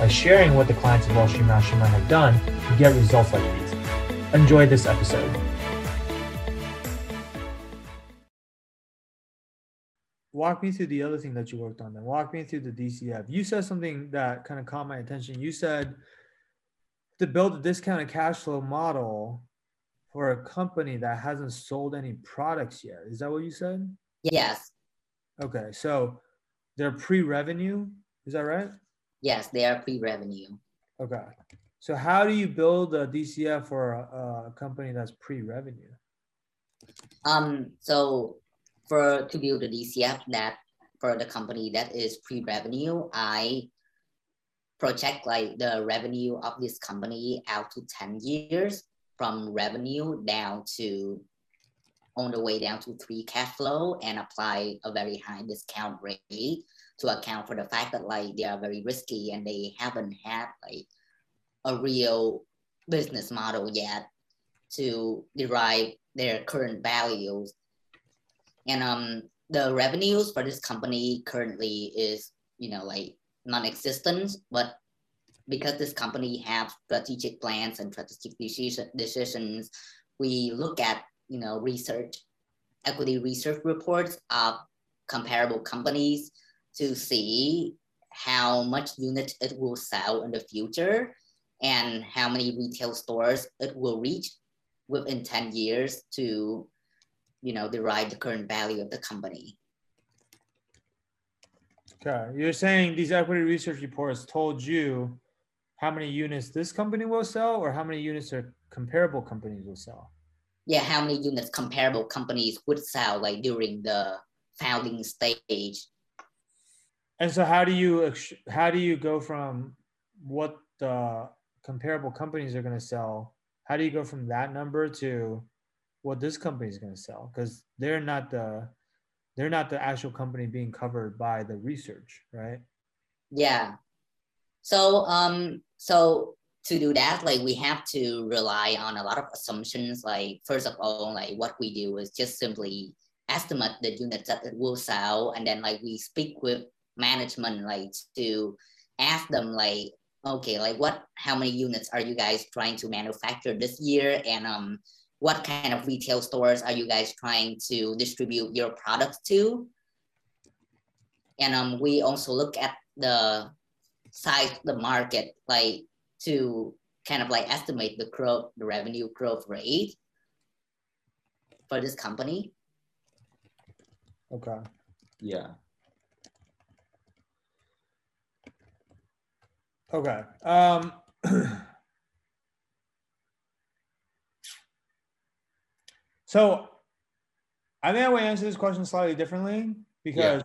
by sharing what the clients of Wall Street Mastermind have done to get results like these. Enjoy this episode. Walk me through the other thing that you worked on then. Walk me through the DCF. You said something that kind of caught my attention. You said to build a discounted cash flow model for a company that hasn't sold any products yet. Is that what you said? Yes. Okay. So they're pre-revenue. Is that right? Yes, they are pre-revenue. Okay. So how do you build a DCF for a, a company that's pre-revenue? Um. So for to build a DCF that for the company that is pre-revenue, I project like the revenue of this company out to 10 years from revenue down to on the way down to free cash flow and apply a very high discount rate to account for the fact that like they are very risky and they haven't had like a real business model yet to derive their current values. And um the revenues for this company currently is, you know, like non-existent, but because this company have strategic plans and strategic decision, decisions, we look at you know research equity research reports of comparable companies to see how much units it will sell in the future and how many retail stores it will reach within 10 years to you know derive the current value of the company. Okay. You're saying these equity research reports told you how many units this company will sell or how many units are comparable companies will sell yeah, how many units comparable companies would sell like during the founding stage. And so how do you how do you go from what the comparable companies are going to sell? How do you go from that number to what this company is going to sell? Because they're not the they're not the actual company being covered by the research, right? Yeah. So um so to do that, like we have to rely on a lot of assumptions. Like first of all, like what we do is just simply estimate the units that it will sell, and then like we speak with management like to ask them like, okay, like what, how many units are you guys trying to manufacture this year, and um, what kind of retail stores are you guys trying to distribute your products to? And um, we also look at the size of the market, like to kind of like estimate the growth, the revenue growth rate for this company. Okay. Yeah. Okay. Um, so I think I would answer this question slightly differently because yeah.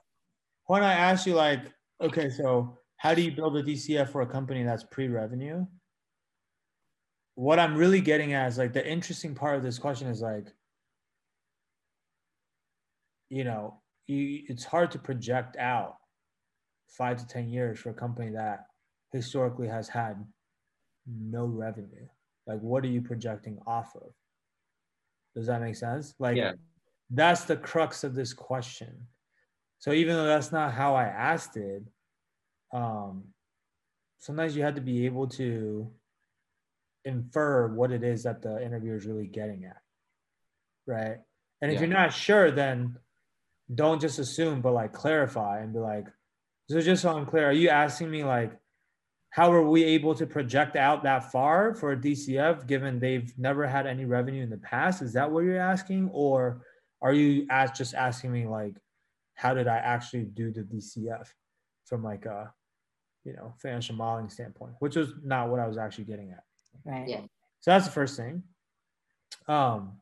when I asked you like, okay, so how do you build a DCF for a company that's pre-revenue? What I'm really getting at is like the interesting part of this question is like, you know, you, it's hard to project out five to 10 years for a company that historically has had no revenue. Like, what are you projecting off of? Does that make sense? Like, yeah. that's the crux of this question. So, even though that's not how I asked it, um, sometimes you have to be able to infer what it is that the interviewer is really getting at right? And if yeah. you're not sure then don't just assume but like clarify and be like so just so i'm clear are you asking me like how are we able to project out that far for a dcf given they've never had any revenue in the past? Is that what you're asking? Or are you as just asking me like how did i actually do the dcf from like a you know, financial modeling standpoint, which was not what I was actually getting at. Right. Yeah. So that's the first thing. Um,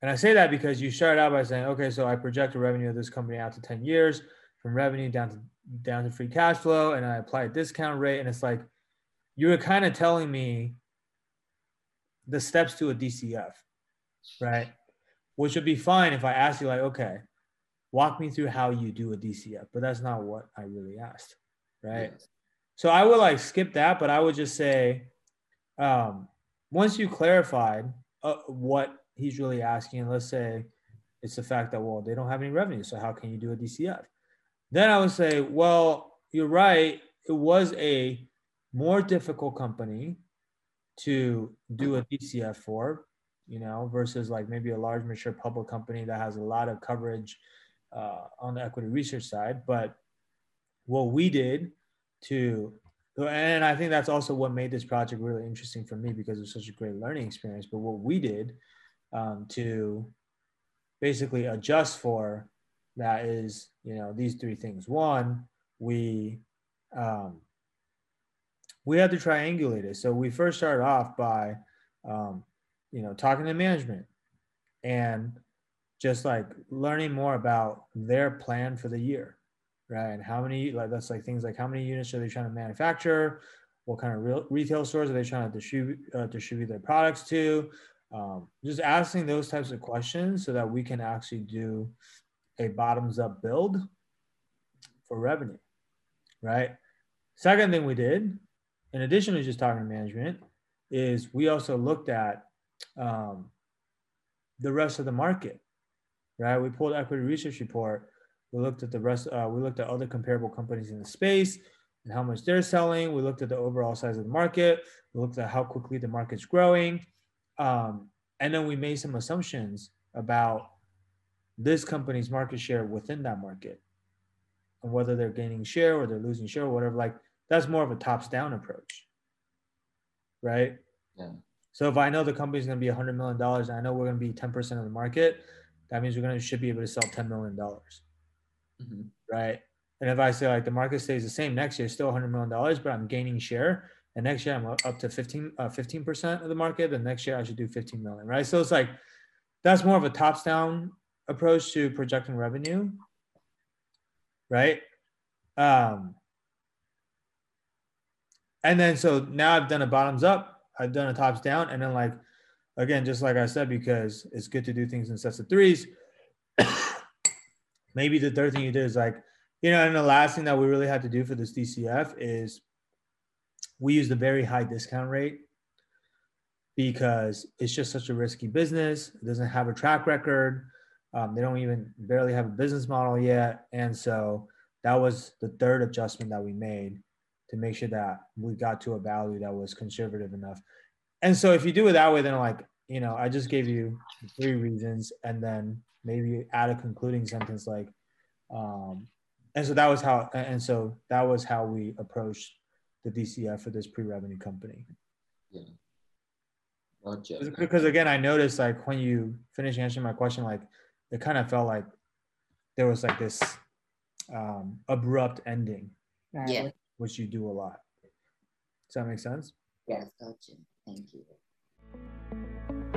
and I say that because you started out by saying, okay, so I project the revenue of this company out to 10 years from revenue down to down to free cash flow, and I apply a discount rate. And it's like, you were kind of telling me the steps to a DCF, right? Which would be fine if I asked you, like, okay, walk me through how you do a DCF, but that's not what I really asked, right? Yes. So I would like skip that, but I would just say, um, once you clarified uh, what he's really asking, let's say it's the fact that well they don't have any revenue, so how can you do a DCF? Then I would say, well, you're right. It was a more difficult company to do a DCF for, you know, versus like maybe a large mature public company that has a lot of coverage uh, on the equity research side. But what we did to, and I think that's also what made this project really interesting for me because it was such a great learning experience. But what we did um, to basically adjust for that is, you know, these three things. One, we um, we had to triangulate it. So we first started off by, um, you know, talking to management and just like learning more about their plan for the year, right? And how many, like that's like things like how many units are they trying to manufacture? What kind of real retail stores are they trying to distribute uh, distribute their products to? Um, just asking those types of questions so that we can actually do a bottoms up build for revenue, right? Second thing we did in addition to just talking to management, is we also looked at um, the rest of the market, right? We pulled equity research report. We looked at the rest. Uh, we looked at other comparable companies in the space and how much they're selling. We looked at the overall size of the market. We looked at how quickly the market's growing, um, and then we made some assumptions about this company's market share within that market, and whether they're gaining share or they're losing share or whatever. Like that's more of a tops down approach right yeah so if i know the company's going to be 100 million dollars and i know we're going to be 10% of the market that means we're going to should be able to sell 10 million dollars mm-hmm. right and if i say like the market stays the same next year still 100 million dollars but i'm gaining share and next year i'm up to 15 uh, 15% of the market then next year i should do 15 million right so it's like that's more of a tops down approach to projecting revenue right um and then so now I've done a bottoms up, I've done a tops down, and then like again, just like I said, because it's good to do things in sets of threes. Maybe the third thing you did is like, you know, and the last thing that we really had to do for this DCF is we used a very high discount rate because it's just such a risky business. It doesn't have a track record. Um, they don't even barely have a business model yet. And so that was the third adjustment that we made to make sure that we got to a value that was conservative enough. And so if you do it that way, then like, you know, I just gave you three reasons and then maybe add a concluding sentence like, um, and so that was how, and so that was how we approached the DCF for this pre-revenue company. Yeah. Gotcha. Because again, I noticed like when you finish answering my question, like it kind of felt like there was like this um, abrupt ending. Yeah which you do a lot. Does that make sense? Yes, gotcha. Thank you.